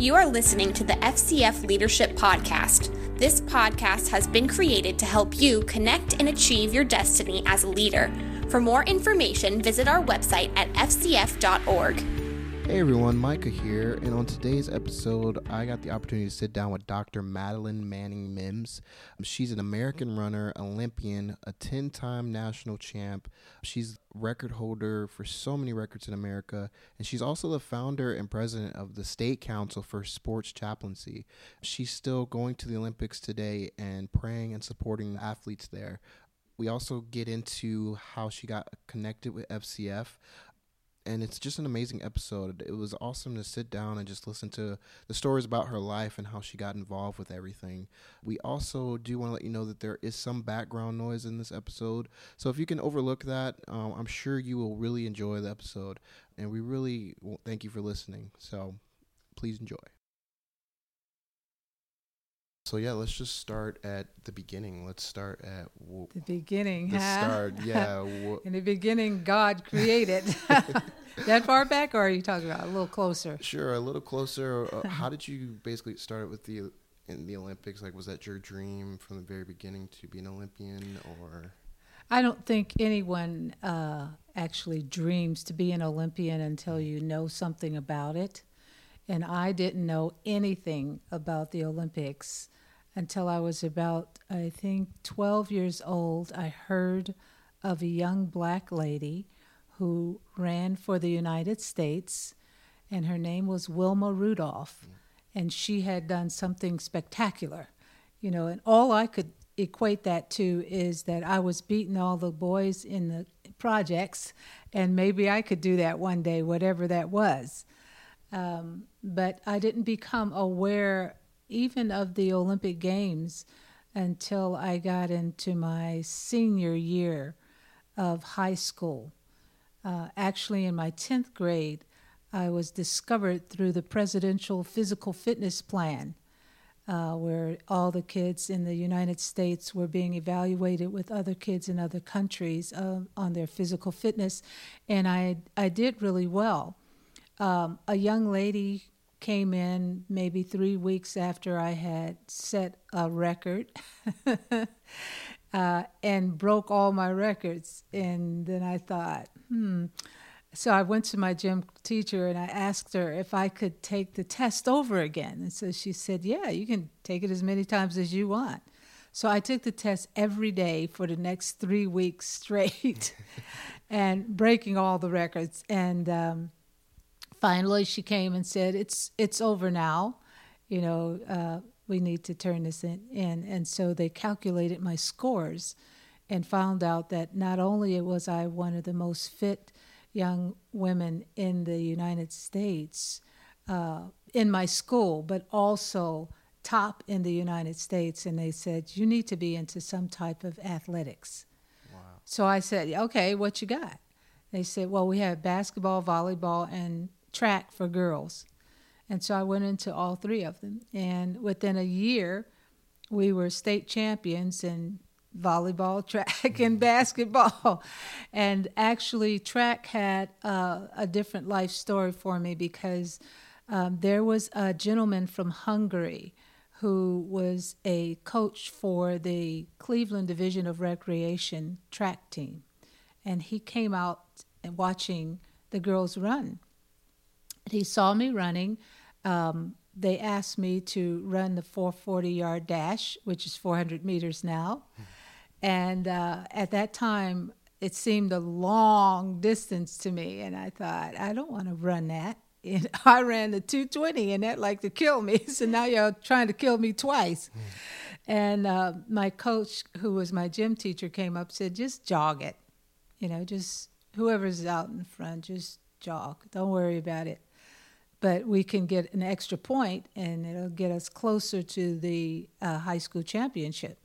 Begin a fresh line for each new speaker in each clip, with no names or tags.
You are listening to the FCF Leadership Podcast. This podcast has been created to help you connect and achieve your destiny as a leader. For more information, visit our website at fcf.org.
Hey everyone, Micah here, and on today's episode, I got the opportunity to sit down with Dr. Madeline Manning Mims. She's an American runner, Olympian, a 10 time national champ. She's record holder for so many records in America, and she's also the founder and president of the State Council for Sports Chaplaincy. She's still going to the Olympics today and praying and supporting the athletes there. We also get into how she got connected with FCF, and it's just an amazing episode. It was awesome to sit down and just listen to the stories about her life and how she got involved with everything. We also do want to let you know that there is some background noise in this episode, so if you can overlook that, um, I'm sure you will really enjoy the episode. And we really thank you for listening. So please enjoy. So yeah, let's just start at the beginning. Let's start at
w- the beginning.
The
huh?
start, yeah. W-
In the beginning, God created. that far back, or are you talking about a little closer?
Sure, a little closer. Uh, how did you basically start with the in the Olympics? Like, was that your dream from the very beginning to be an Olympian, or?
I don't think anyone uh, actually dreams to be an Olympian until you know something about it. And I didn't know anything about the Olympics until I was about, I think, 12 years old. I heard of a young black lady who ran for the United States, and her name was Wilma Rudolph. And she had done something spectacular, you know, and all I could equate that to is that I was beating all the boys in the projects, and maybe I could do that one day, whatever that was. Um, but I didn't become aware even of the Olympic Games until I got into my senior year of high school. Uh, actually, in my 10th grade, I was discovered through the Presidential Physical Fitness Plan, uh, where all the kids in the United States were being evaluated with other kids in other countries uh, on their physical fitness. And I, I did really well. Um, a young lady came in maybe three weeks after I had set a record uh, and broke all my records. And then I thought, hmm. So I went to my gym teacher and I asked her if I could take the test over again. And so she said, Yeah, you can take it as many times as you want. So I took the test every day for the next three weeks straight and breaking all the records. And um, finally she came and said, "It's it's over now. You know, uh, we need to turn this in, in." And so they calculated my scores, and found out that not only was I one of the most fit young women in the United States uh, in my school, but also top in the United States. And they said, "You need to be into some type of athletics." Wow. So I said, "Okay, what you got?" They said, "Well, we have basketball, volleyball, and track for girls. And so I went into all three of them. And within a year, we were state champions in volleyball, track, and basketball. And actually, track had uh, a different life story for me because um, there was a gentleman from Hungary who was a coach for the Cleveland Division of Recreation track team. And he came out and watching the girls run. He saw me running. Um, they asked me to run the 440 yard dash, which is 400 meters now. And uh, at that time, it seemed a long distance to me. And I thought, I don't want to run that. And I ran the 220, and that like to kill me. So now you're trying to kill me twice. Mm. And uh, my coach, who was my gym teacher, came up said, just jog it. You know, just whoever's out in front, just jog. Don't worry about it but we can get an extra point and it'll get us closer to the uh, high school championship.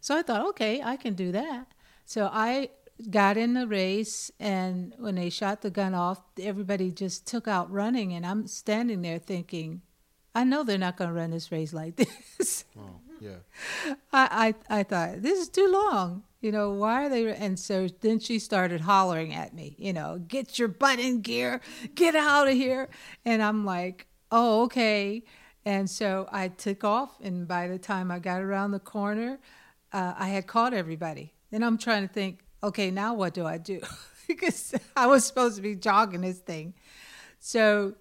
So I thought, okay, I can do that. So I got in the race, and when they shot the gun off, everybody just took out running, and I'm standing there thinking, I know they're not going to run this race like this.
Yeah.
I, I, I thought, this is too long. You know, why are they? And so then she started hollering at me, you know, get your butt in gear, get out of here. And I'm like, oh, okay. And so I took off, and by the time I got around the corner, uh, I had caught everybody. Then I'm trying to think, okay, now what do I do? because I was supposed to be jogging this thing. So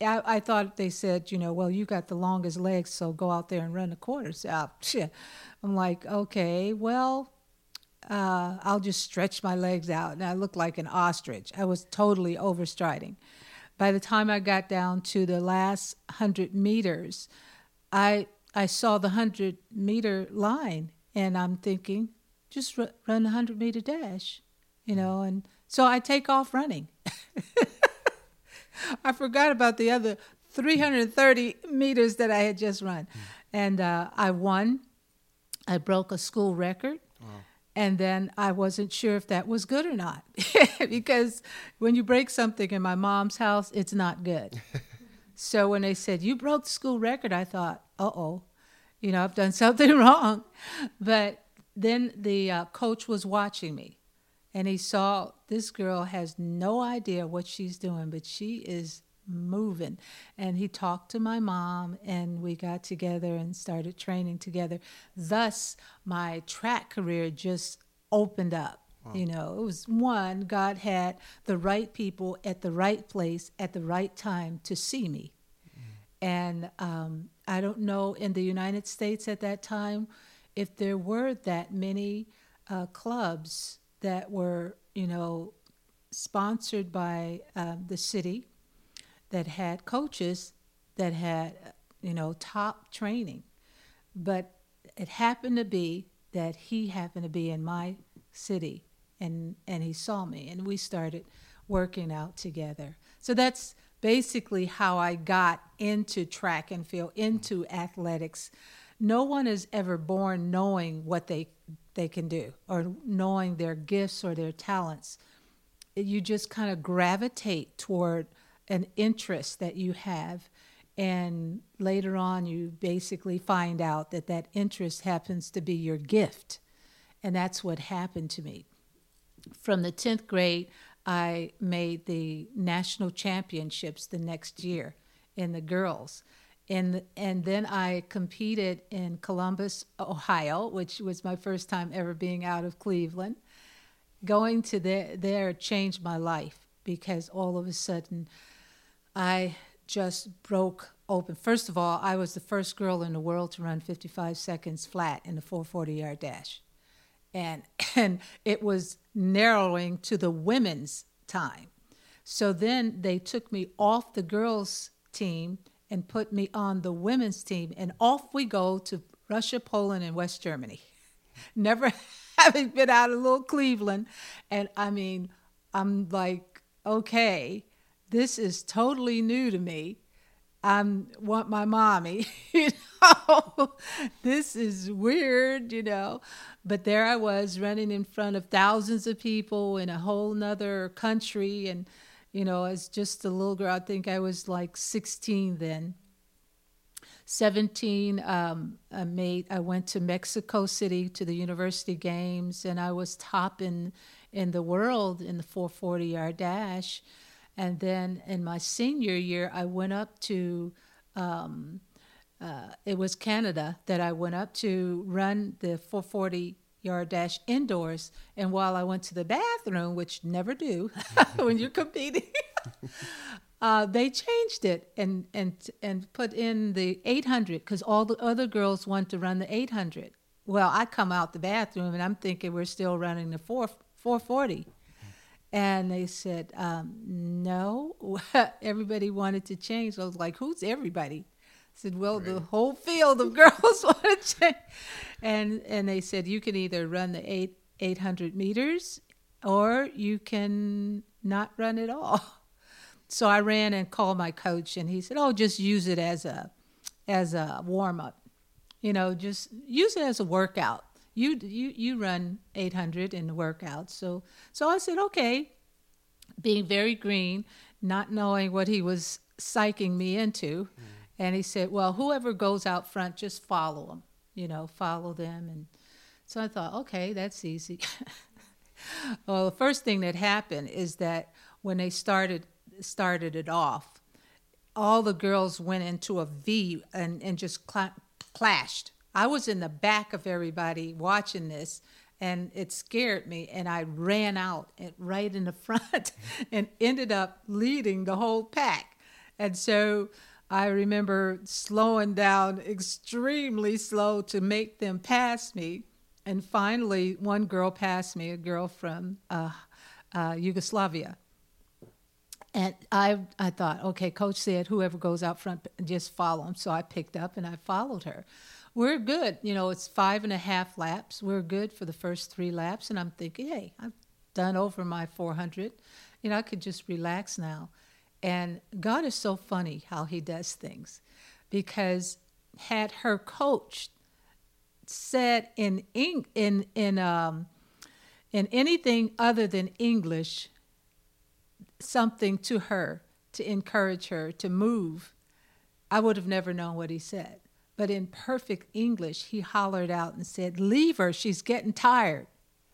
I, I, thought they said, you know, well, you got the longest legs, so go out there and run the quarters out. I'm like, okay, well, uh, I'll just stretch my legs out. And I looked like an ostrich. I was totally overstriding. By the time I got down to the last 100 meters, I, I saw the 100 meter line, and I'm thinking, just r- run a 100 meter dash, you know, and so I take off running. I forgot about the other 330 meters that I had just run. And uh, I won. I broke a school record. Wow. And then I wasn't sure if that was good or not. because when you break something in my mom's house, it's not good. so when they said, You broke the school record, I thought, uh oh, you know, I've done something wrong. But then the uh, coach was watching me and he saw this girl has no idea what she's doing, but she is moving. And he talked to my mom, and we got together and started training together. Thus, my track career just opened up. Wow. You know, it was one, God had the right people at the right place at the right time to see me. Mm. And um, I don't know in the United States at that time if there were that many uh, clubs that were, you know, sponsored by um, the city that had coaches that had, you know, top training. But it happened to be that he happened to be in my city and, and he saw me and we started working out together. So that's basically how I got into track and field, into athletics. No one is ever born knowing what they they can do or knowing their gifts or their talents. You just kind of gravitate toward an interest that you have. And later on, you basically find out that that interest happens to be your gift. And that's what happened to me. From the 10th grade, I made the national championships the next year in the girls and and then I competed in Columbus, Ohio, which was my first time ever being out of Cleveland. Going to there, there changed my life because all of a sudden I just broke open. First of all, I was the first girl in the world to run 55 seconds flat in the 440 yard dash. And and it was narrowing to the women's time. So then they took me off the girls team and put me on the women's team. And off we go to Russia, Poland, and West Germany. Never having been out of little Cleveland. And I mean, I'm like, okay, this is totally new to me. I want my mommy, you know. this is weird, you know. But there I was running in front of thousands of people in a whole nother country and you know, as just a little girl. I think I was like 16 then. 17, um, I made. I went to Mexico City to the University Games, and I was top in in the world in the 440 yard dash. And then in my senior year, I went up to. Um, uh, it was Canada that I went up to run the 440 yard dash indoors. And while I went to the bathroom, which never do when you're competing, uh, they changed it and and and put in the 800 because all the other girls want to run the 800. Well, I come out the bathroom and I'm thinking we're still running the 4 440. And they said, um, no, everybody wanted to change. I was like, who's everybody? I said, "Well, right. the whole field of girls want to change," and and they said you can either run the eight eight hundred meters, or you can not run at all. So I ran and called my coach, and he said, "Oh, just use it as a as a warm up. You know, just use it as a workout. You you you run 800 in the workout." So so I said, "Okay." Being very green, not knowing what he was psyching me into. Mm and he said, Well, whoever goes out front, just follow them, you know, follow them. And so I thought, okay, that's easy. well, the first thing that happened is that when they started started it off, all the girls went into a V and, and just cla- clashed. I was in the back of everybody watching this, and it scared me. And I ran out right in the front and ended up leading the whole pack. And so I remember slowing down extremely slow to make them pass me. And finally, one girl passed me, a girl from uh, uh, Yugoslavia. And I, I thought, okay, coach said whoever goes out front, just follow him. So I picked up and I followed her. We're good. You know, it's five and a half laps. We're good for the first three laps. And I'm thinking, hey, I've done over my 400. You know, I could just relax now. And God is so funny how he does things because had her coach said in in in um, in anything other than English something to her to encourage her to move, I would have never known what he said. But in perfect English, he hollered out and said, "Leave her, she's getting tired."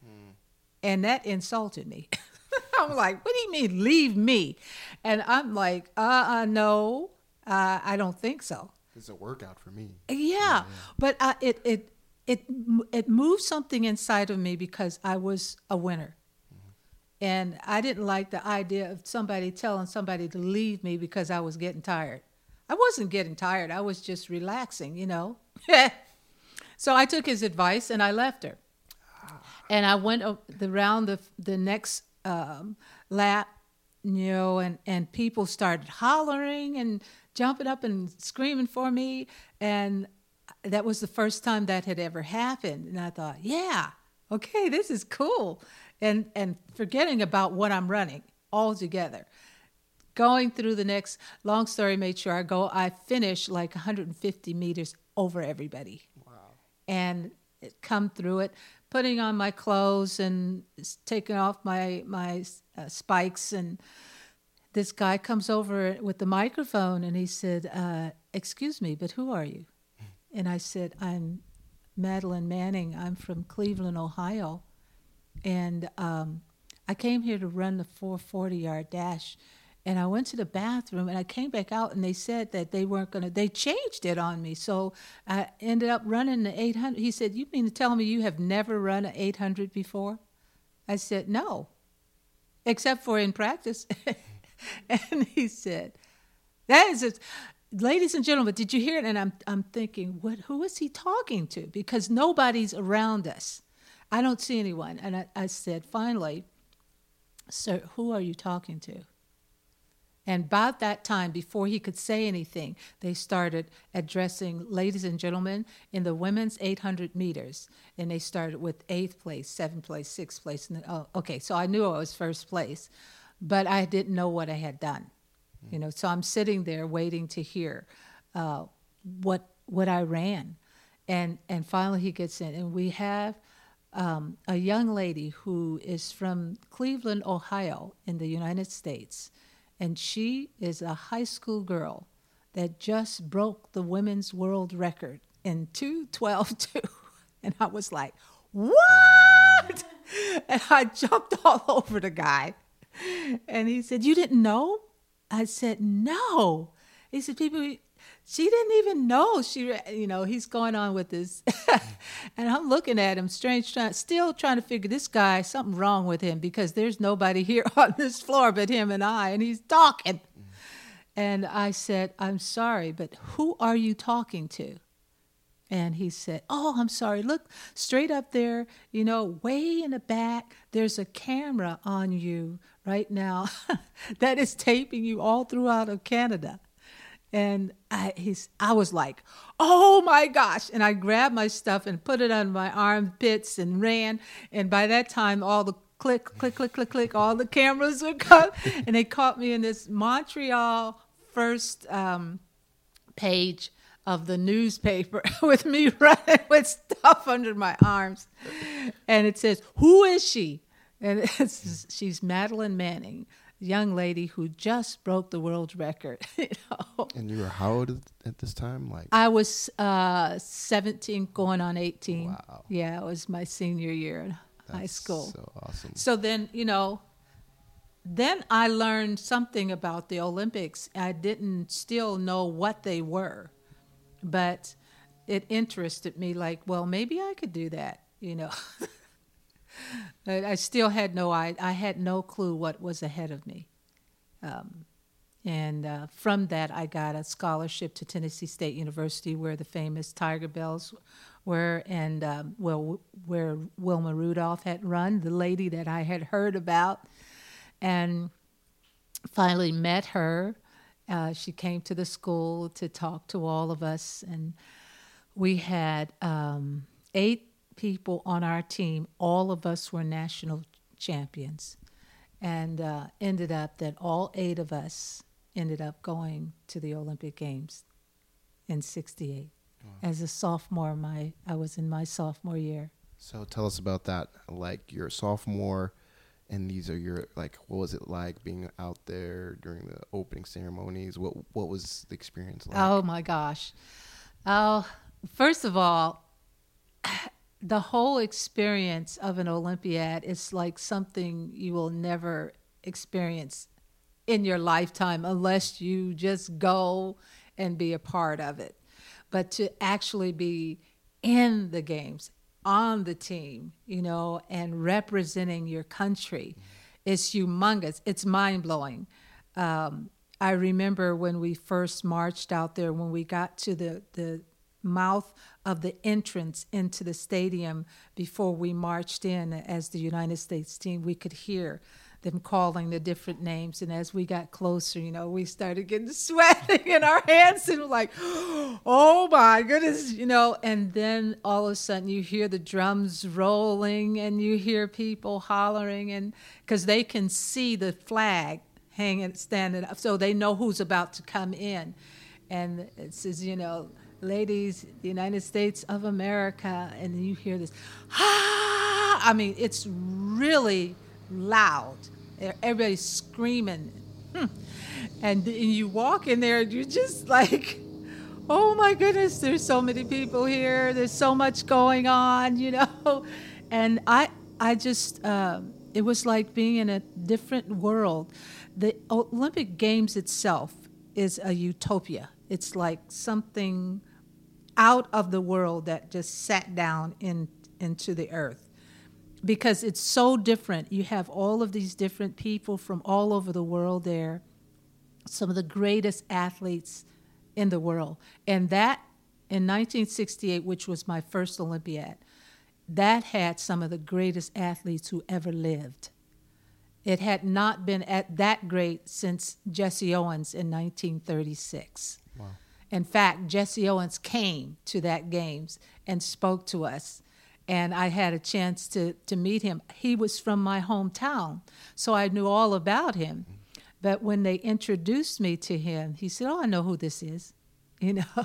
Mm. And that insulted me. I'm like, "What do you mean, leave me?" And I'm like, "Uh, uh no, uh, I don't think so."
It's a workout for me.
Yeah, yeah. but uh, it it it it moved something inside of me because I was a winner. And I didn't like the idea of somebody telling somebody to leave me because I was getting tired. I wasn't getting tired, I was just relaxing, you know. so I took his advice and I left her. And I went around the, the next um, lap, you know, and, and people started hollering and jumping up and screaming for me. And that was the first time that had ever happened. And I thought, yeah, okay, this is cool and and forgetting about what I'm running altogether. Going through the next long story made sure I go I finish like 150 meters over everybody. Wow. And come through it, putting on my clothes and taking off my my uh, spikes and this guy comes over with the microphone and he said, uh, "Excuse me, but who are you?" And I said, "I'm Madeline Manning. I'm from Cleveland, Ohio." and um, I came here to run the 440 yard dash. And I went to the bathroom and I came back out and they said that they weren't going to, they changed it on me. So I ended up running the 800. He said, You mean to tell me you have never run an 800 before? I said, No, except for in practice. and he said, That is it. Ladies and gentlemen, did you hear it? And I'm, I'm thinking, what, who is he talking to? Because nobody's around us. I don't see anyone. And I, I said, finally, Sir, who are you talking to? And about that time, before he could say anything, they started addressing ladies and gentlemen in the women's 800 meters. And they started with eighth place, seventh place, sixth place. And then, oh, okay, so I knew I was first place, but I didn't know what I had done. Mm. You know, so I'm sitting there waiting to hear uh, what what I ran, and and finally he gets in, and we have um, a young lady who is from Cleveland, Ohio, in the United States, and she is a high school girl that just broke the women's world record in 212.2. And I was like, what? And I jumped all over the guy. And he said, You didn't know? I said, No. He said, People, she didn't even know she you know he's going on with this. And i'm looking at him strange trying still trying to figure this guy something wrong with him because there's nobody here on this floor but him and i and he's talking. And i said i'm sorry but who are you talking to? And he said oh i'm sorry. Look straight up there you know way in the back there's a camera on you right now that is taping you all throughout of canada and I, he's, I was like, oh my gosh. And I grabbed my stuff and put it on my armpits and ran. And by that time, all the click, click, click, click, click, all the cameras were cut. and they caught me in this Montreal first um, page of the newspaper with me running with stuff under my arms. And it says, Who is she? And she's Madeline Manning young lady who just broke the world record. You know?
And you were how old at this time? Like
I was uh, 17, going on 18. Wow. Yeah, it was my senior year in That's high school.
So awesome.
So then, you know, then I learned something about the Olympics. I didn't still know what they were, but it interested me. Like, well, maybe I could do that. You know, I still had no I, I had no clue what was ahead of me. Um, and uh, from that, I got a scholarship to Tennessee State University, where the famous Tigerbelles were, and um, well, where Wilma Rudolph had run, the lady that I had heard about, and finally met her. Uh, she came to the school to talk to all of us, and we had um, eight people on our team. All of us were national champions, and uh, ended up that all eight of us ended up going to the Olympic Games in '68. Wow. As a sophomore, my I was in my sophomore year.
So tell us about that. Like your sophomore, and these are your like, what was it like being out there during the opening ceremonies? What what was the experience like?
Oh my gosh! Oh, first of all, the whole experience of an Olympiad is like something you will never experience in your lifetime unless you just go and be a part of it. But to actually be in the games, on the team, you know, and representing your country is humongous. It's mind blowing. Um, I remember when we first marched out there, when we got to the, the mouth of the entrance into the stadium before we marched in as the United States team, we could hear them calling the different names. And as we got closer, you know, we started getting sweating in our hands and like, oh my goodness, you know. And then all of a sudden you hear the drums rolling and you hear people hollering, and because they can see the flag hanging, standing up, so they know who's about to come in. And it says, you know, ladies, the United States of America, and you hear this, ah! I mean, it's really loud. Everybody's screaming. Hmm. And you walk in there and you're just like, oh my goodness, there's so many people here. There's so much going on, you know. And I, I just, uh, it was like being in a different world. The Olympic Games itself is a utopia. It's like something out of the world that just sat down in, into the earth because it's so different. You have all of these different people from all over the world there, some of the greatest athletes in the world. And that in 1968, which was my first Olympiad, that had some of the greatest athletes who ever lived. It had not been at that great since Jesse Owens in 1936. Wow. In fact, Jesse Owens came to that games and spoke to us and I had a chance to, to meet him. He was from my hometown, so I knew all about him. But when they introduced me to him, he said, Oh, I know who this is, you know.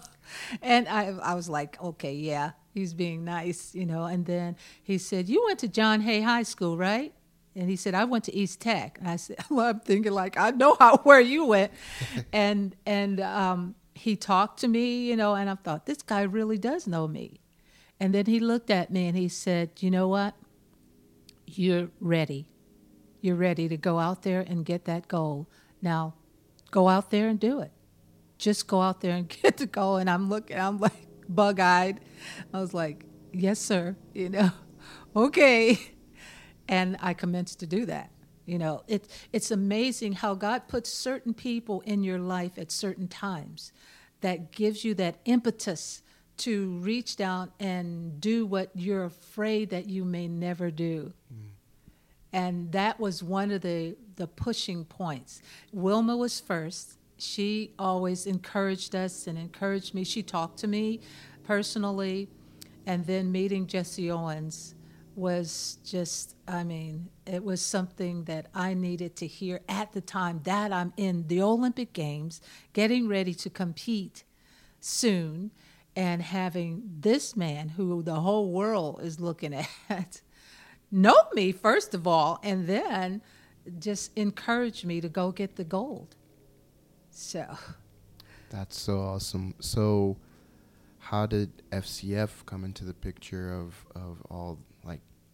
and I, I was like, Okay, yeah, he's being nice, you know. And then he said, You went to John Hay High School, right? And he said, I went to East Tech. And I said, Well, I'm thinking like I know how where you went. and and um, he talked to me, you know, and I thought, this guy really does know me. And then he looked at me and he said, You know what? You're ready. You're ready to go out there and get that goal. Now, go out there and do it. Just go out there and get the goal. And I'm looking, I'm like bug eyed. I was like, Yes, sir. You know, okay. And I commenced to do that. You know, it, it's amazing how God puts certain people in your life at certain times that gives you that impetus to reach down and do what you're afraid that you may never do. Mm. And that was one of the, the pushing points. Wilma was first. She always encouraged us and encouraged me. She talked to me personally. And then meeting Jesse Owens was just, I mean, it was something that I needed to hear at the time that I'm in the Olympic Games, getting ready to compete soon and having this man who the whole world is looking at know me first of all and then just encourage me to go get the gold. So.
That's so awesome. So how did fcf come into the picture of, of all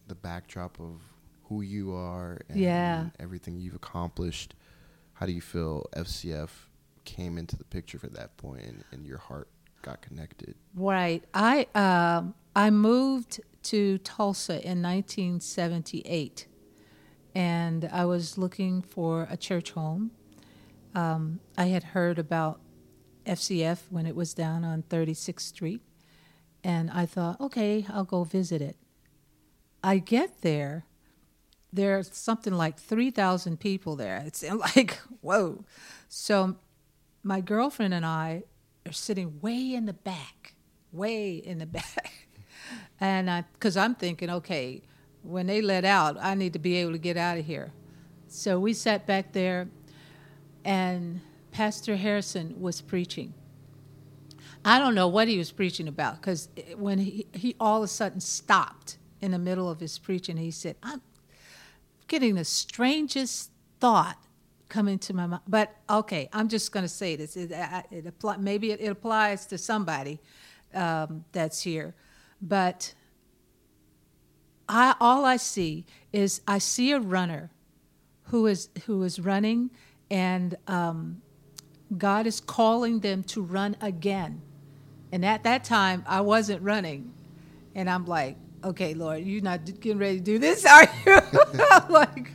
the backdrop of who you are and
Yeah.
everything you've accomplished, how do you feel FCF came into the picture for that point and, and your heart got connected?
Right. I um, I moved to Tulsa in 1978, and I was looking for a church home. Um, I had heard about FCF when it was down on 36th Street, and I thought, okay, I'll go visit it. I get there, there's something like 3,000 people there. It's like, whoa. So my girlfriend and I are sitting way in the back, way in the back. And I, because I'm thinking, okay, when they let out, I need to be able to get out of here. So we sat back there, and Pastor Harrison was preaching. I don't know what he was preaching about because when he, he all of a sudden stopped in the middle of his preaching, he said, I'm getting the strangest thought coming to my mind. But okay, I'm just going to say this. It, it apply, maybe it, it applies to somebody um, that's here. But I, all I see is I see a runner who is, who is running, and um, God is calling them to run again. And at that time, I wasn't running. And I'm like, okay, Lord, you're not getting ready to do this, are you? like,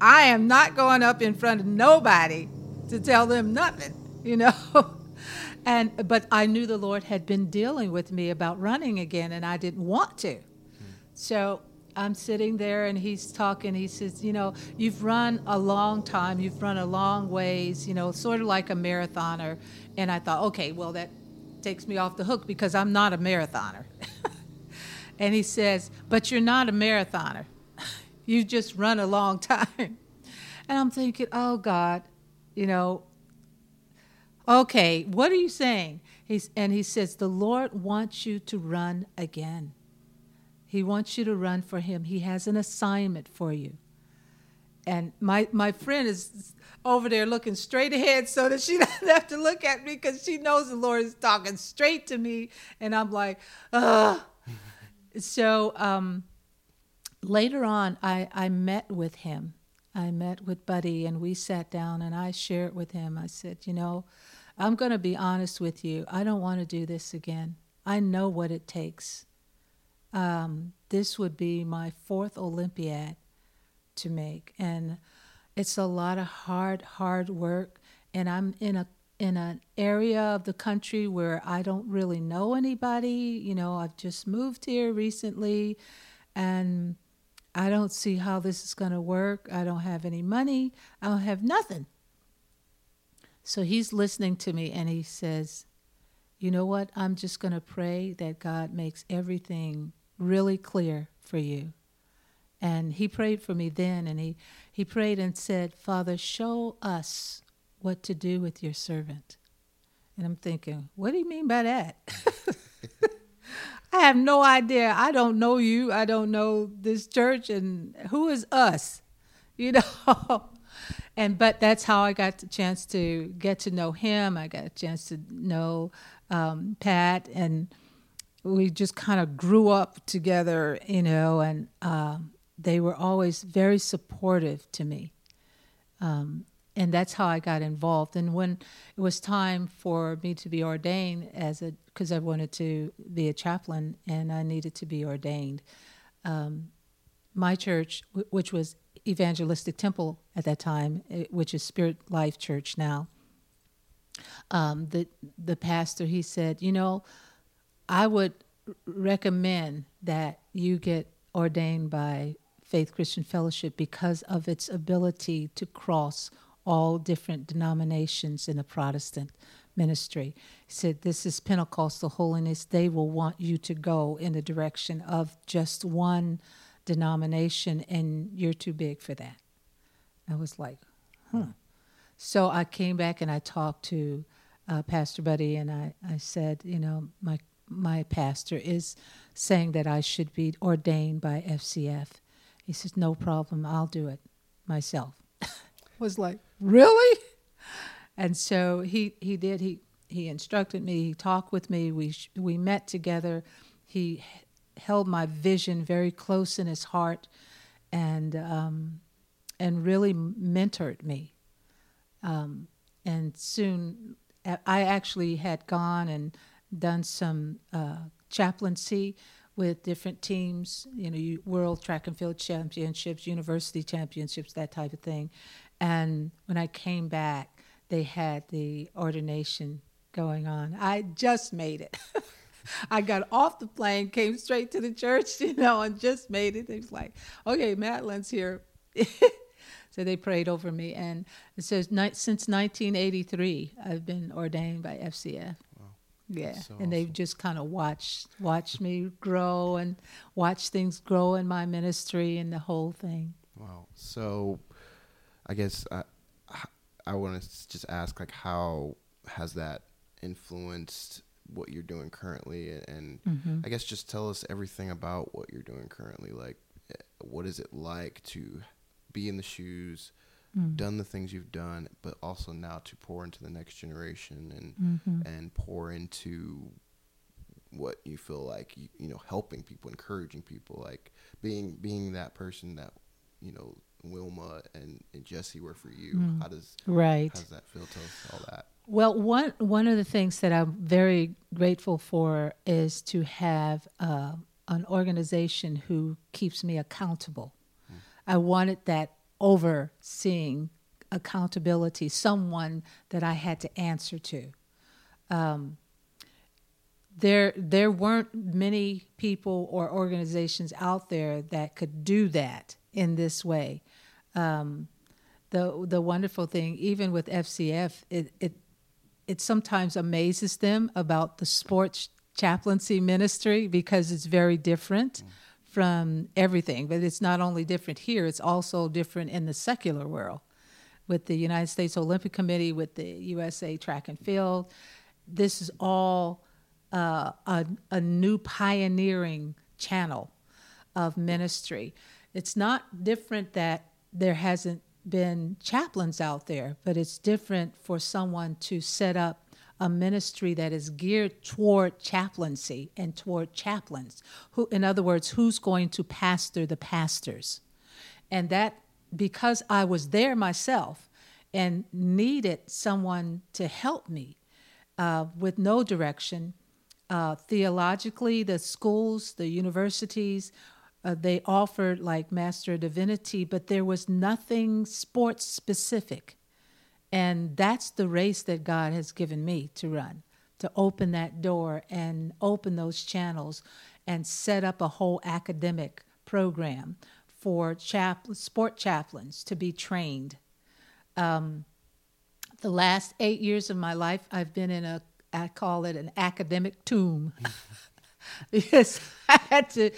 I am not going up in front of nobody to tell them nothing, you know? and but I knew the Lord had been dealing with me about running again and I didn't want to. So I'm sitting there and he's talking. He says, You know, you've run a long time, you've run a long ways, you know, sort of like a marathoner. And I thought, okay, well, that takes me off the hook because I'm not a marathoner. and he says, But you're not a marathoner. you just run a long time. And I'm thinking, Oh, God, you know, okay, what are you saying? He's, and he says, The Lord wants you to run again. He wants you to run for him. He has an assignment for you. And my, my friend is over there looking straight ahead so that she doesn't have to look at me because she knows the Lord is talking straight to me. And I'm like, ugh. So um, later on, I, I met with him. I met with Buddy and we sat down and I shared with him. I said, You know, I'm going to be honest with you. I don't want to do this again. I know what it takes um, this would be my fourth Olympiad to make, and it's a lot of hard, hard work. And I'm in a in an area of the country where I don't really know anybody. You know, I've just moved here recently, and I don't see how this is going to work. I don't have any money. I don't have nothing. So he's listening to me, and he says, "You know what? I'm just going to pray that God makes everything." really clear for you. And he prayed for me then, and he, he prayed and said, Father, show us what to do with your servant. And I'm thinking, what do you mean by that? I have no idea. I don't know you. I don't know this church, and who is us? You know? and but that's how I got the chance to get to know him. I got a chance to know um, Pat and we just kind of grew up together, you know, and um, they were always very supportive to me. Um, and that's how I got involved. And when it was time for me to be ordained as a, because I wanted to be a chaplain and I needed to be ordained, um, my church, w- which was Evangelistic Temple at that time, eh, which is Spirit Life Church now, um, the the pastor he said, you know, I would recommend that you get ordained by Faith Christian Fellowship because of its ability to cross all different denominations in the Protestant ministry. He said, This is Pentecostal holiness. They will want you to go in the direction of just one denomination, and you're too big for that. I was like, huh. So I came back and I talked to uh, Pastor Buddy, and I, I said, You know, my my pastor is saying that I should be ordained by FCF. He says, No problem, I'll do it myself. was like, Really? And so he, he did. He, he instructed me, he talked with me, we, we met together. He held my vision very close in his heart. and um, and really mentored me. Um, and soon, I actually had gone and done some uh, chaplaincy with different teams, you know, world track and field championships, university championships, that type of thing. And when I came back, they had the ordination going on. I just made it. I got off the plane, came straight to the church, you know, and just made it. It was like, okay, Madeline's here. so they prayed over me. And it says, since 1983, I've been ordained by FCF. Yeah, so and awesome. they've just kind of watched watched me grow and watch things grow in my ministry and the whole thing.
Wow. So, I guess I I want to just ask like how has that influenced what you're doing currently and mm-hmm. I guess just tell us everything about what you're doing currently like eh, what is it like to be in the shoes mm. done the things you've done, but also now to pour into the next generation and mm-hmm. and pour into what you feel like you, you know helping people, encouraging people, like being being that person that you know Wilma and, and Jesse were for you. Mm. How does
right?
How does that feel? Tell us all that.
Well, one one of the things that I'm very grateful for is to have uh, an organization who keeps me accountable. Mm. I wanted that overseeing accountability, someone that I had to answer to. Um, there, there weren't many people or organizations out there that could do that in this way. Um, the the wonderful thing, even with FCF, it, it it sometimes amazes them about the sports chaplaincy ministry because it's very different. Mm from everything. But it's not only different here, it's also different in the secular world with the United States Olympic Committee, with the USA Track and Field. This is all uh, a, a new pioneering channel of ministry. It's not different that there hasn't been chaplains out there, but it's different for someone to set up a ministry that is geared toward chaplaincy and toward chaplains. Who, in other words, who's going to pastor the pastors? And that, because I was there myself and needed someone to help me uh, with no direction, uh, theologically, the schools, the universities, uh, they offered like Master Divinity, but there was nothing sports specific. And that's the race that God has given me to run, to open that door and open those channels and set up a whole academic program for chap- sport chaplains to be trained. Um, the last eight years of my life, I've been in a, I call it an academic tomb. because I had to,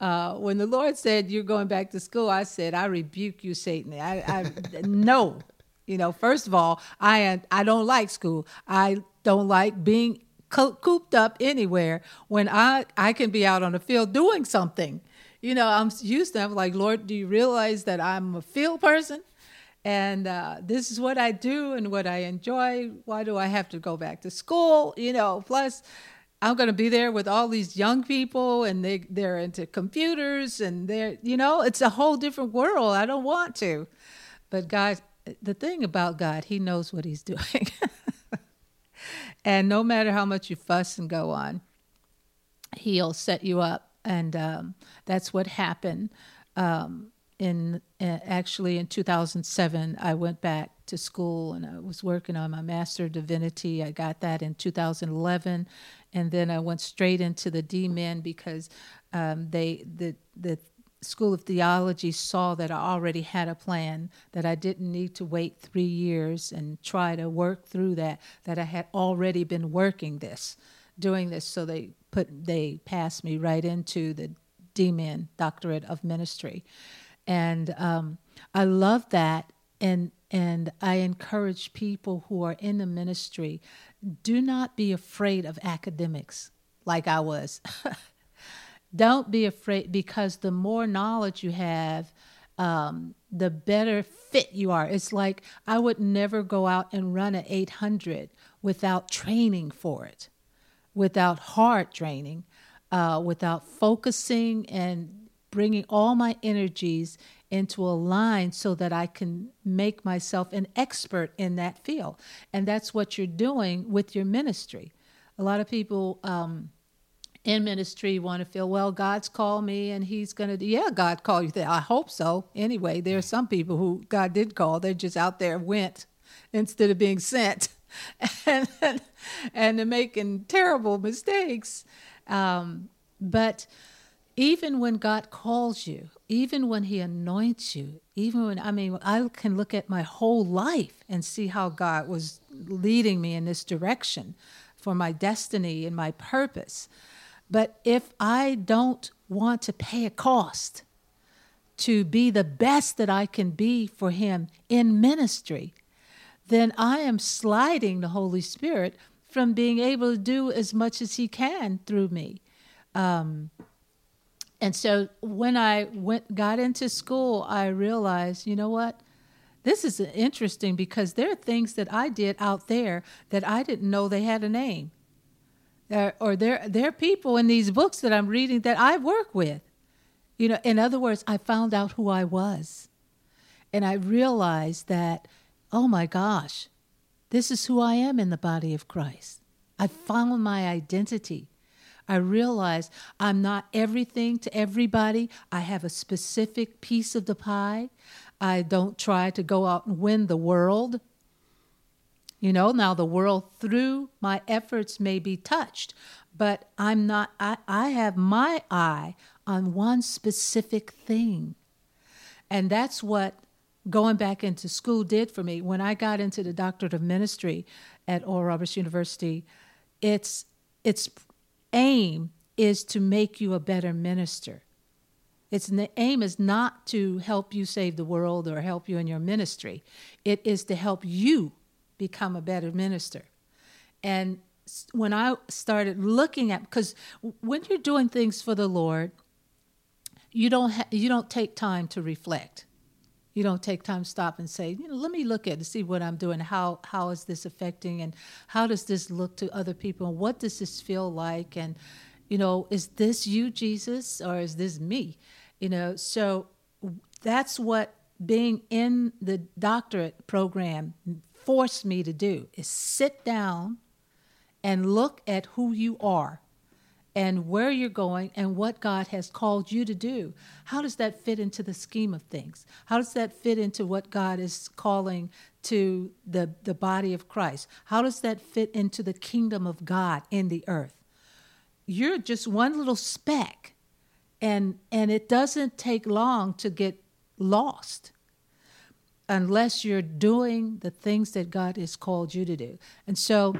uh, when the Lord said, You're going back to school, I said, I rebuke you, Satan. I, I no, you know, first of all, I I don't like school. I don't like being co- cooped up anywhere when I I can be out on the field doing something. You know, I'm used to. I'm like, Lord, do you realize that I'm a field person? and uh, this is what I do and what I enjoy. Why do I have to go back to school? You know, plus I'm going to be there with all these young people and they they're into computers and they're you know, it's a whole different world. I don't want to. But guys, the thing about God, He knows what He's doing. and no matter how much you fuss and go on, He'll set you up. And um, that's what happened. Um, in uh, actually in 2007, I went back to school and I was working on my Master of Divinity. I got that in 2011, and then I went straight into the DMin because um, they the the School of Theology saw that I already had a plan, that I didn't need to wait three years and try to work through that, that I had already been working this, doing this. So they put they passed me right into the DMin, Doctorate of Ministry. And um, I love that. And and I encourage people who are in the ministry, do not be afraid of academics like I was. Don't be afraid because the more knowledge you have, um, the better fit you are. It's like I would never go out and run an 800 without training for it, without hard training, uh, without focusing and bringing all my energies into a line so that I can make myself an expert in that field. And that's what you're doing with your ministry. A lot of people um, in ministry want to feel, well, God's called me and He's going to yeah, God called you. I hope so. Anyway, there are some people who God did call, they're just out there, went instead of being sent. and, and they're making terrible mistakes. Um, but even when God calls you, even when He anoints you, even when, I mean, I can look at my whole life and see how God was leading me in this direction for my destiny and my purpose. But if I don't want to pay a cost to be the best that I can be for Him in ministry, then I am sliding the Holy Spirit from being able to do as much as He can through me. Um, and so when I went got into school, I realized, you know what? This is interesting because there are things that I did out there that I didn't know they had a name. There, or there, there are people in these books that I'm reading that I work with. You know, in other words, I found out who I was. And I realized that oh my gosh, this is who I am in the body of Christ. I found my identity. I realize I'm not everything to everybody. I have a specific piece of the pie. I don't try to go out and win the world. You know, now the world through my efforts may be touched, but I'm not, I, I have my eye on one specific thing. And that's what going back into school did for me. When I got into the doctorate of ministry at Oral Roberts University, its its aim is to make you a better minister. Its the aim is not to help you save the world or help you in your ministry. It is to help you become a better minister. And when I started looking at because when you're doing things for the Lord, you don't ha- you don't take time to reflect you don't take time to stop and say, you know, let me look at it, see what I'm doing. How how is this affecting, and how does this look to other people, and what does this feel like, and you know, is this you, Jesus, or is this me? You know, so that's what being in the doctorate program forced me to do is sit down and look at who you are and where you're going and what God has called you to do. How does that fit into the scheme of things? How does that fit into what God is calling to the, the body of Christ? How does that fit into the kingdom of God in the earth? You're just one little speck, and, and it doesn't take long to get lost unless you're doing the things that God has called you to do. And so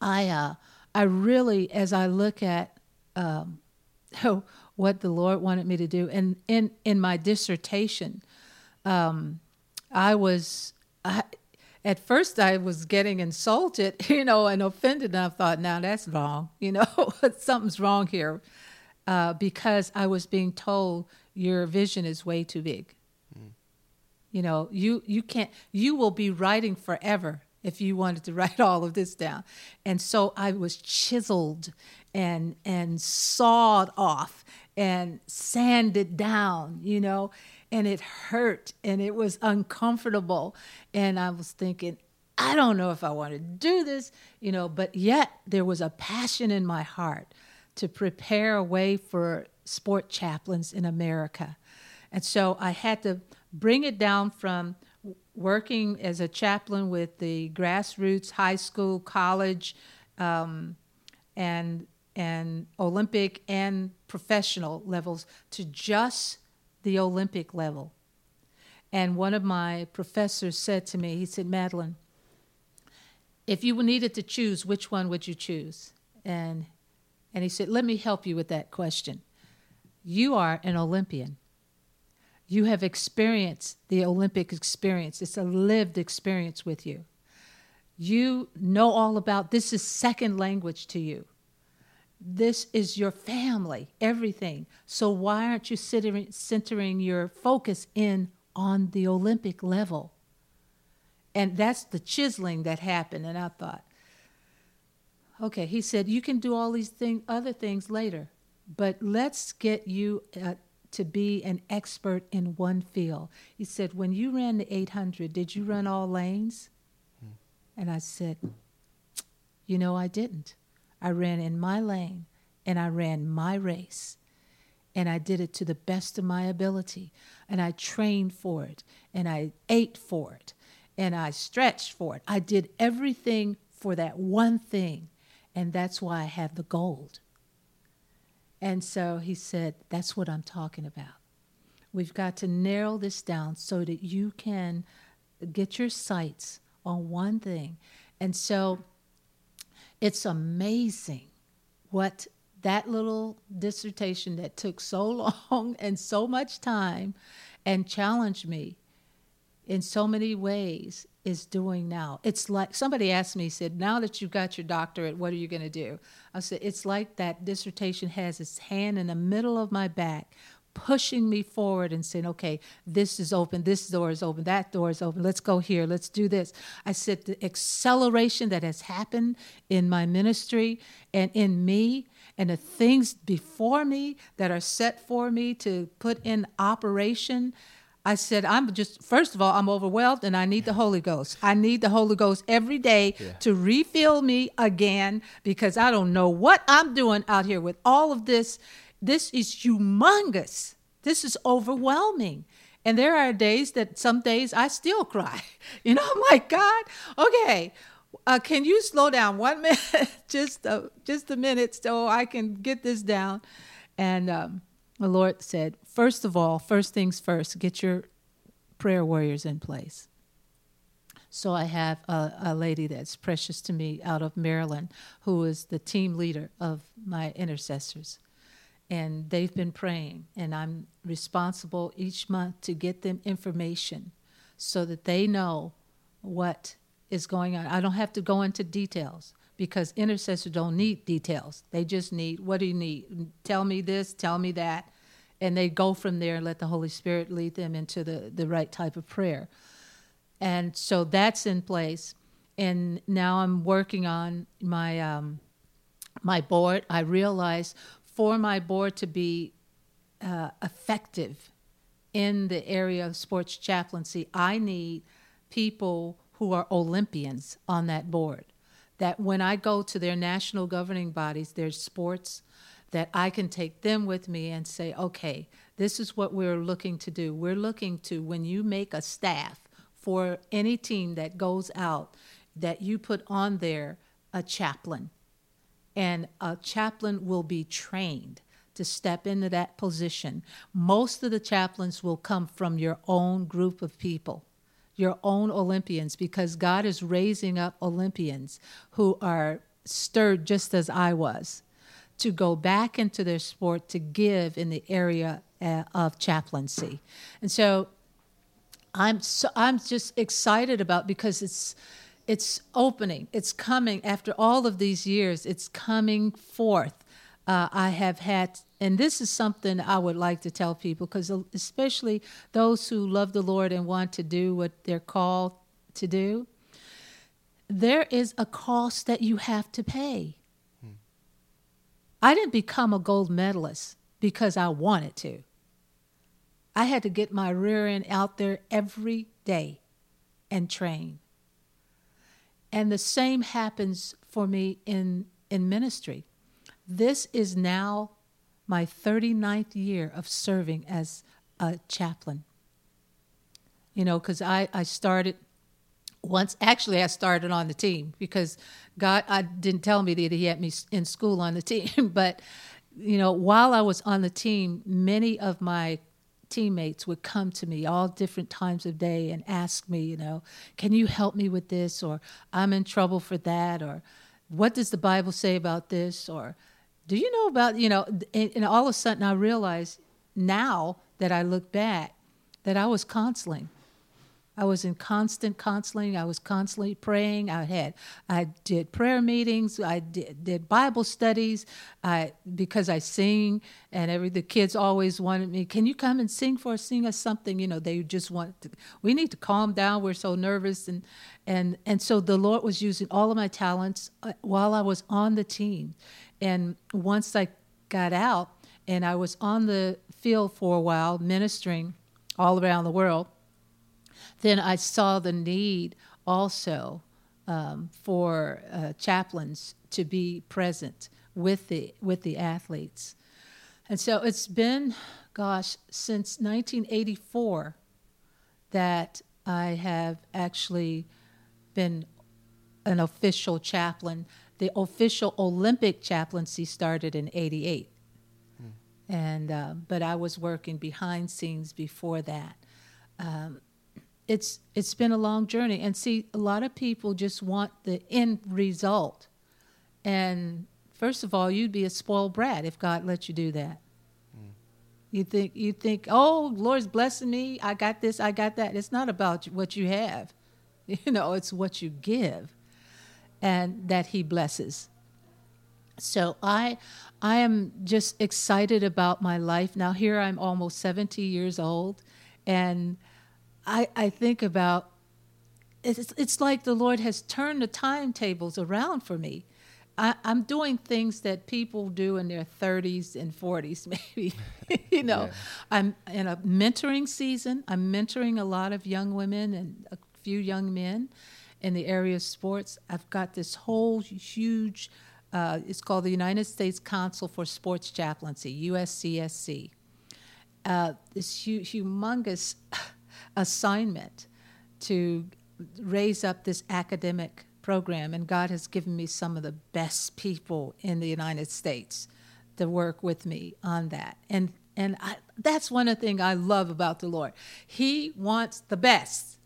I, uh, I really, as I look at um, what the Lord wanted me to do, and in in my dissertation, um, I was. I, at first, I was getting insulted, you know, and offended, and I thought, "Now that's wrong, you know, something's wrong here," uh, because I was being told your vision is way too big. Mm. You know, you you can't. You will be writing forever if you wanted to write all of this down. And so I was chiseled and and sawed off and sanded down, you know, and it hurt and it was uncomfortable. And I was thinking, I don't know if I want to do this, you know, but yet there was a passion in my heart to prepare a way for sport chaplains in America. And so I had to bring it down from working as a chaplain with the grassroots high school, college, um, and and Olympic and professional levels to just the Olympic level. And one of my professors said to me, he said, Madeline, if you needed to choose, which one would you choose? And and he said, Let me help you with that question. You are an Olympian. You have experienced the Olympic experience, it's a lived experience with you. You know all about this is second language to you. This is your family, everything. So why aren't you centering, your focus in on the Olympic level? And that's the chiseling that happened. And I thought, okay, he said, you can do all these thing, other things later, but let's get you uh, to be an expert in one field. He said, When you ran the 800, did you run all lanes? Hmm. And I said, You know, I didn't. I ran in my lane and I ran my race. And I did it to the best of my ability. And I trained for it. And I ate for it. And I stretched for it. I did everything for that one thing. And that's why I have the gold. And so he said, That's what I'm talking about. We've got to narrow this down so that you can get your sights on one thing. And so it's amazing what that little dissertation that took so long and so much time and challenged me in so many ways is doing now. It's like somebody asked me, said, Now that you've got your doctorate, what are you going to do? I said, It's like that dissertation has its hand in the middle of my back, pushing me forward and saying, Okay, this is open, this door is open, that door is open, let's go here, let's do this. I said, The acceleration that has happened in my ministry and in me and the things before me that are set for me to put in operation I said, I'm just, first of all, I'm overwhelmed and I need the Holy Ghost. I need the Holy Ghost every day yeah. to refill me again because I don't know what I'm doing out here with all of this. This is humongous. This is overwhelming. And there are days that some days I still cry. You know, I'm like, God, okay, uh, can you slow down one minute, just a, just a minute, so I can get this down? And um, the Lord said, first of all, first things first, get your prayer warriors in place. So I have a, a, lady that's precious to me out of Maryland who is the team leader of my intercessors. And they've been praying, and I'm responsible each month to get them information so that they know what is going on. I don't have to go into details because intercessors don't need details. They just need, what do you need? Tell me this, tell me that and they go from there and let the Holy Spirit lead them into the, the right type of prayer. And so that's in place. And now I'm working on my um, my board. I realize for my board to be uh, effective in the area of sports chaplaincy, I need people who are Olympians on that board. That when I go to their national governing bodies, their sports that I can take them with me and say, okay, this is what we're looking to do. We're looking to, when you make a staff for any team that goes out, that you put on there a chaplain. And a chaplain will be trained to step into that position. Most of the chaplains will come from your own group of people, your own Olympians, because God is raising up Olympians who are stirred just as I was to go back into their sport to give in the area uh, of chaplaincy. And so I'm so I'm just excited about because it's it's opening. It's coming after all of these years. It's coming forth. Uh, I have had, and this is something I would like to tell people because especially those who love the Lord and want to do what they're called to do. There is a cost that you have to pay. I didn't become a gold medalist because I wanted to. I had to get my rear end out there every day and train. And the same happens for me in, in ministry. This is now my 39th year of serving as a chaplain. You know, because I, I started once actually I started on the team because God I didn't tell me that he had me in school on the team but you know while I was on the team many of my teammates would come to me all different times of day and ask me you know can you help me with this or I'm in trouble for that or what does the Bible say about this or do you know about you know and, and all of a sudden I realized now that I look back that I was counseling I was in constant counseling. I was constantly praying. I had I did prayer meetings. I did, did Bible studies. I because I sing, and every the kids always wanted me. Can you come and sing for us? Sing us something. You know, they just want. To, we need to calm down. We're so nervous, and and and so the Lord was using all of my talents uh, while I was on the team, and once I got out and I was on the field for a while ministering all around the world. Then I saw the need also um, for uh, chaplains to be present with the with the athletes, and so it's been, gosh, since 1984 that I have actually been an official chaplain. The official Olympic chaplaincy started in '88, hmm. and uh, but I was working behind scenes before that. Um, it's it's been a long journey, and see, a lot of people just want the end result. And first of all, you'd be a spoiled brat if God let you do that. Hmm. You think you think, oh, Lord's blessing me. I got this. I got that. It's not about what you have, you know. It's what you give and that he blesses. So I I am just excited about my life. Now here I'm almost 70 years old and I I think about it's it's like the Lord has turned the timetables around for me. I, am doing things that people do in their 30s and 40s, maybe. you know, yeah. I'm in a mentoring season. I'm mentoring a lot of young women and a few young men in the area of sports. I've got this whole huge, uh, it's called the United States Council for Sports Chaplaincy, USCSC. Uh, this hu- humongous assignment to raise up this academic program, and God has given me some of the best people in the United States to work with me on that. And and I, that's one of the things I love about the Lord. He wants the best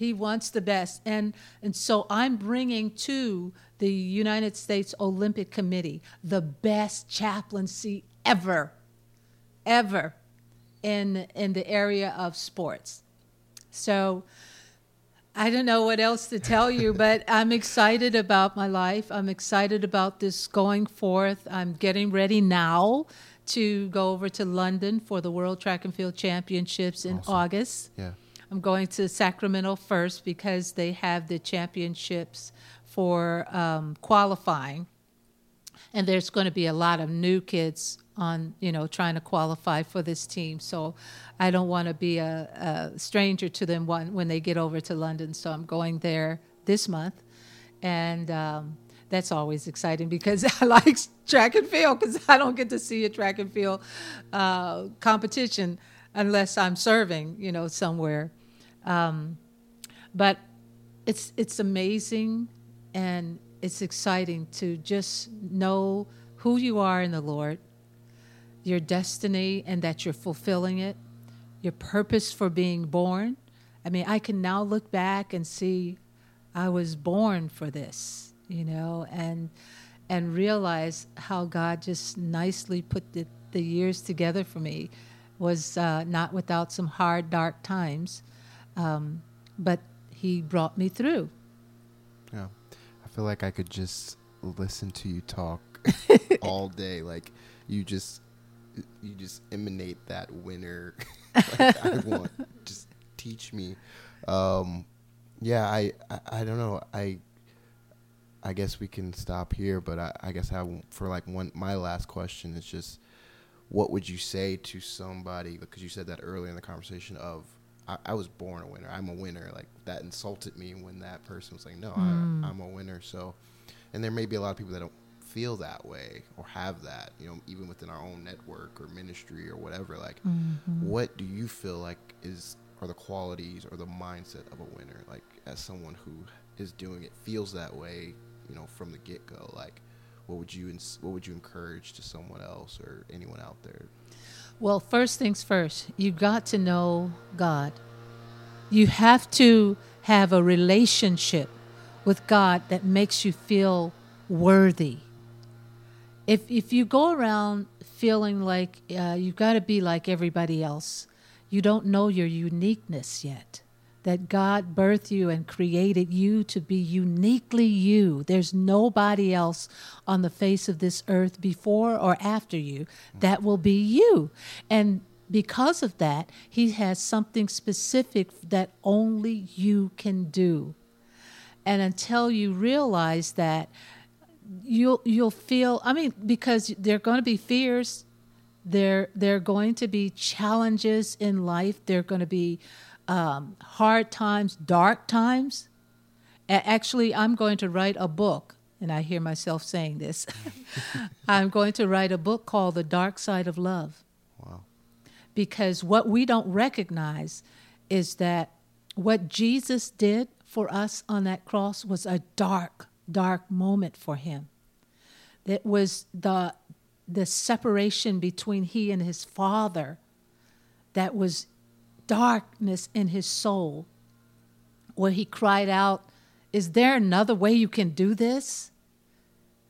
he wants the best. And, and so I'm bringing to the United States Olympic Committee the best chaplaincy ever, ever in, in the area of sports. So I don't know what else to tell you, but I'm excited about my life. I'm excited about this going forth. I'm getting ready now to go over to London for the World Track and Field Championships in awesome. August.
Yeah.
I'm going to Sacramento first because they have the championships for um, qualifying, and there's going to be a lot of new kids on you know trying to qualify for this team. So I don't want to be a, a stranger to them when, they get over to London. So I'm going there this month, and. Um, that's always exciting because I like track and field because I don't get to see a track and field uh, competition unless I'm serving, you know, somewhere. Um, but it's it's amazing and it's exciting to just know who you are in the Lord, your destiny, and that you're fulfilling it, your purpose for being born. I mean, I can now look back and see I was born for this, you know, and and realize how God just nicely put the, the years together for me was uh, not without some hard, dark times. Um, but he brought me through.
Yeah. I feel like I could just listen to you talk all day. Like you just you just emanate that winner. like I want just teach me. Um, yeah, I, I, I don't know. I I guess we can stop here, but I, I guess I for like one my last question is just what would you say to somebody because you said that earlier in the conversation of I, I, was born a winner. I'm a winner. Like that insulted me when that person was like, "No, mm. I, I'm a winner." So, and there may be a lot of people that don't feel that way or have that. You know, even within our own network or ministry or whatever. Like, mm-hmm. what do you feel like is are the qualities or the mindset of a winner? Like, as someone who is doing it, feels that way. You know, from the get go. Like, what would you ins- what would you encourage to someone else or anyone out there?
Well, first things first, you got to know God. You have to have a relationship with God that makes you feel worthy. If if you go around feeling like uh, you've got to be like everybody else, you don't know your uniqueness yet that God birthed you and created you to be uniquely you. There's nobody else on the face of this earth before or after you that will be you. And because of that, He has something specific that only you can do. And until you realize that, you'll you'll feel. I mean, because there are going to be fears There, there are going to be challenges in life. There are going to be um, hard times, dark times. Actually, I'm going to write a book, and I hear myself saying this. I'm going to write a book called The Dark Side of Love.
Wow.
Because what we don't recognize is that what Jesus did for us on that cross was a dark, dark moment for him. It was the the separation between he and his father that was darkness in his soul where he cried out is there another way you can do this?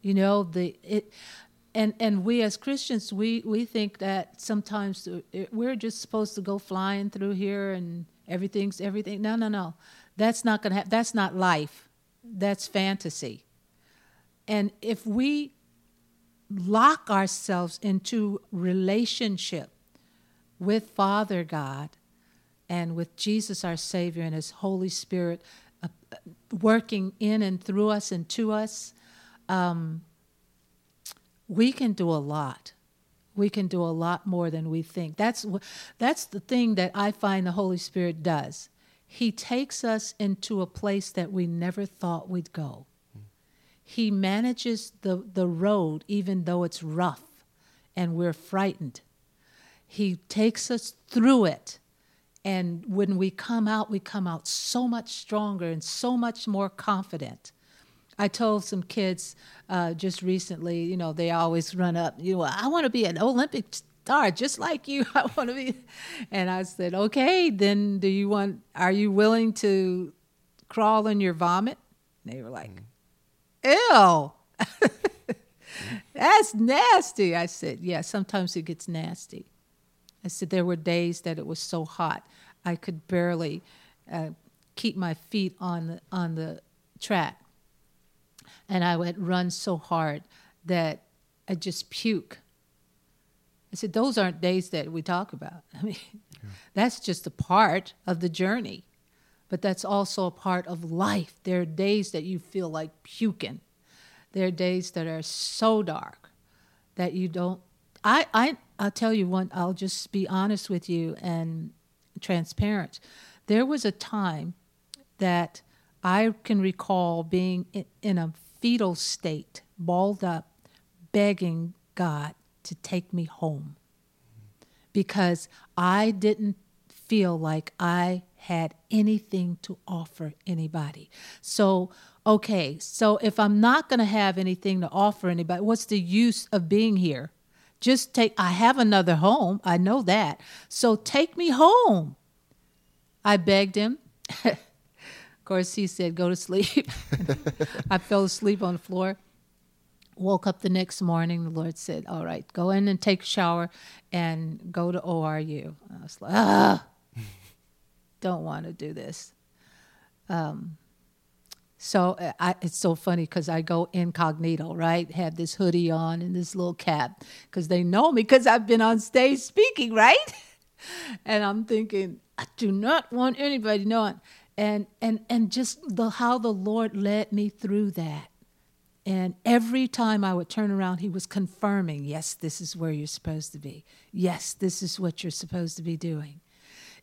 You know the it and and we as christians we we think that sometimes we're just supposed to go flying through here and everything's everything no no no. That's not going to happen that's not life. That's fantasy. And if we lock ourselves into relationship with Father God and with Jesus our Savior and His Holy Spirit uh, working in and through us and to us, um, we can do a lot. We can do a lot more than we think. That's that's the thing that I find the Holy Spirit does. He takes us into a place that we never thought we'd go. He manages the, the road even though it's rough and we're frightened. He takes us through it. And when we come out, we come out so much stronger and so much more confident. I told some kids uh, just recently, you know, they always run up, you know, I want to be an Olympic star just like you. I want to be. And I said, okay, then do you want, are you willing to crawl in your vomit? And they were like, mm ew, that's nasty. I said, yeah, sometimes it gets nasty. I said, there were days that it was so hot, I could barely uh, keep my feet on the, on the track. And I would run so hard that I just puke. I said, those aren't days that we talk about. I mean, yeah. that's just a part of the journey but that's also a part of life. There are days that you feel like puking. There are days that are so dark that you don't. I, I, I'll tell you one, I'll just be honest with you and transparent. There was a time that I can recall being in, a fetal state, balled up, begging God to take me home because I didn't feel like I had anything to offer anybody. So, okay, so if I'm not going to have anything to offer anybody, what's the use of being here? Just take, I have another home. I know that. So take me home. I begged him. of course, he said, go to sleep. I fell asleep on the floor. Woke up the next morning. The Lord said, All right, go in and take a shower and go to ORU. I was like, Ah don't want to do this. Um, so uh, I, it's so funny because I go incognito, right? Have this hoodie on and this little cap because they know me because I've been on stage speaking, right? and I'm thinking, I do not want anybody knowing. And and and just the how the Lord led me through that. And every time I would turn around, he was confirming, yes, this is where you're supposed to be. Yes, this is what you're supposed to be doing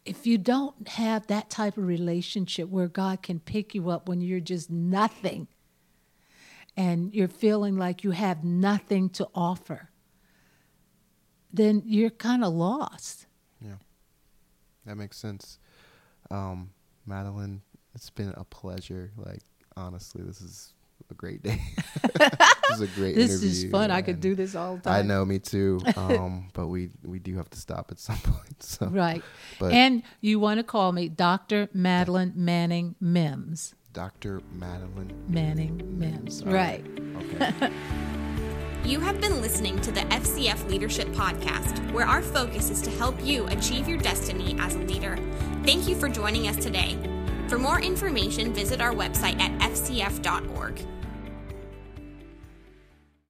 if you don't have that type of relationship where God can pick you up when you're just nothing and you're feeling like you have nothing to offer, then you're kind of lost.
Yeah, that makes sense. Um, Madeline, it's been a pleasure. Like, honestly, this is a great day. this is a great
this
interview.
is fun. I could do this all the time.
I know, me too. Um, but we we do have to stop at some point. So.
Right. But and you want to call me Dr. Madeline Manning Mims.
Dr. Madeline
Manning Mims. Right.
right. Okay.
You have been listening to the FCF Leadership Podcast, where our focus is to help you achieve your destiny as a leader. Thank you for joining us today. For more information, visit our website at fcf.org.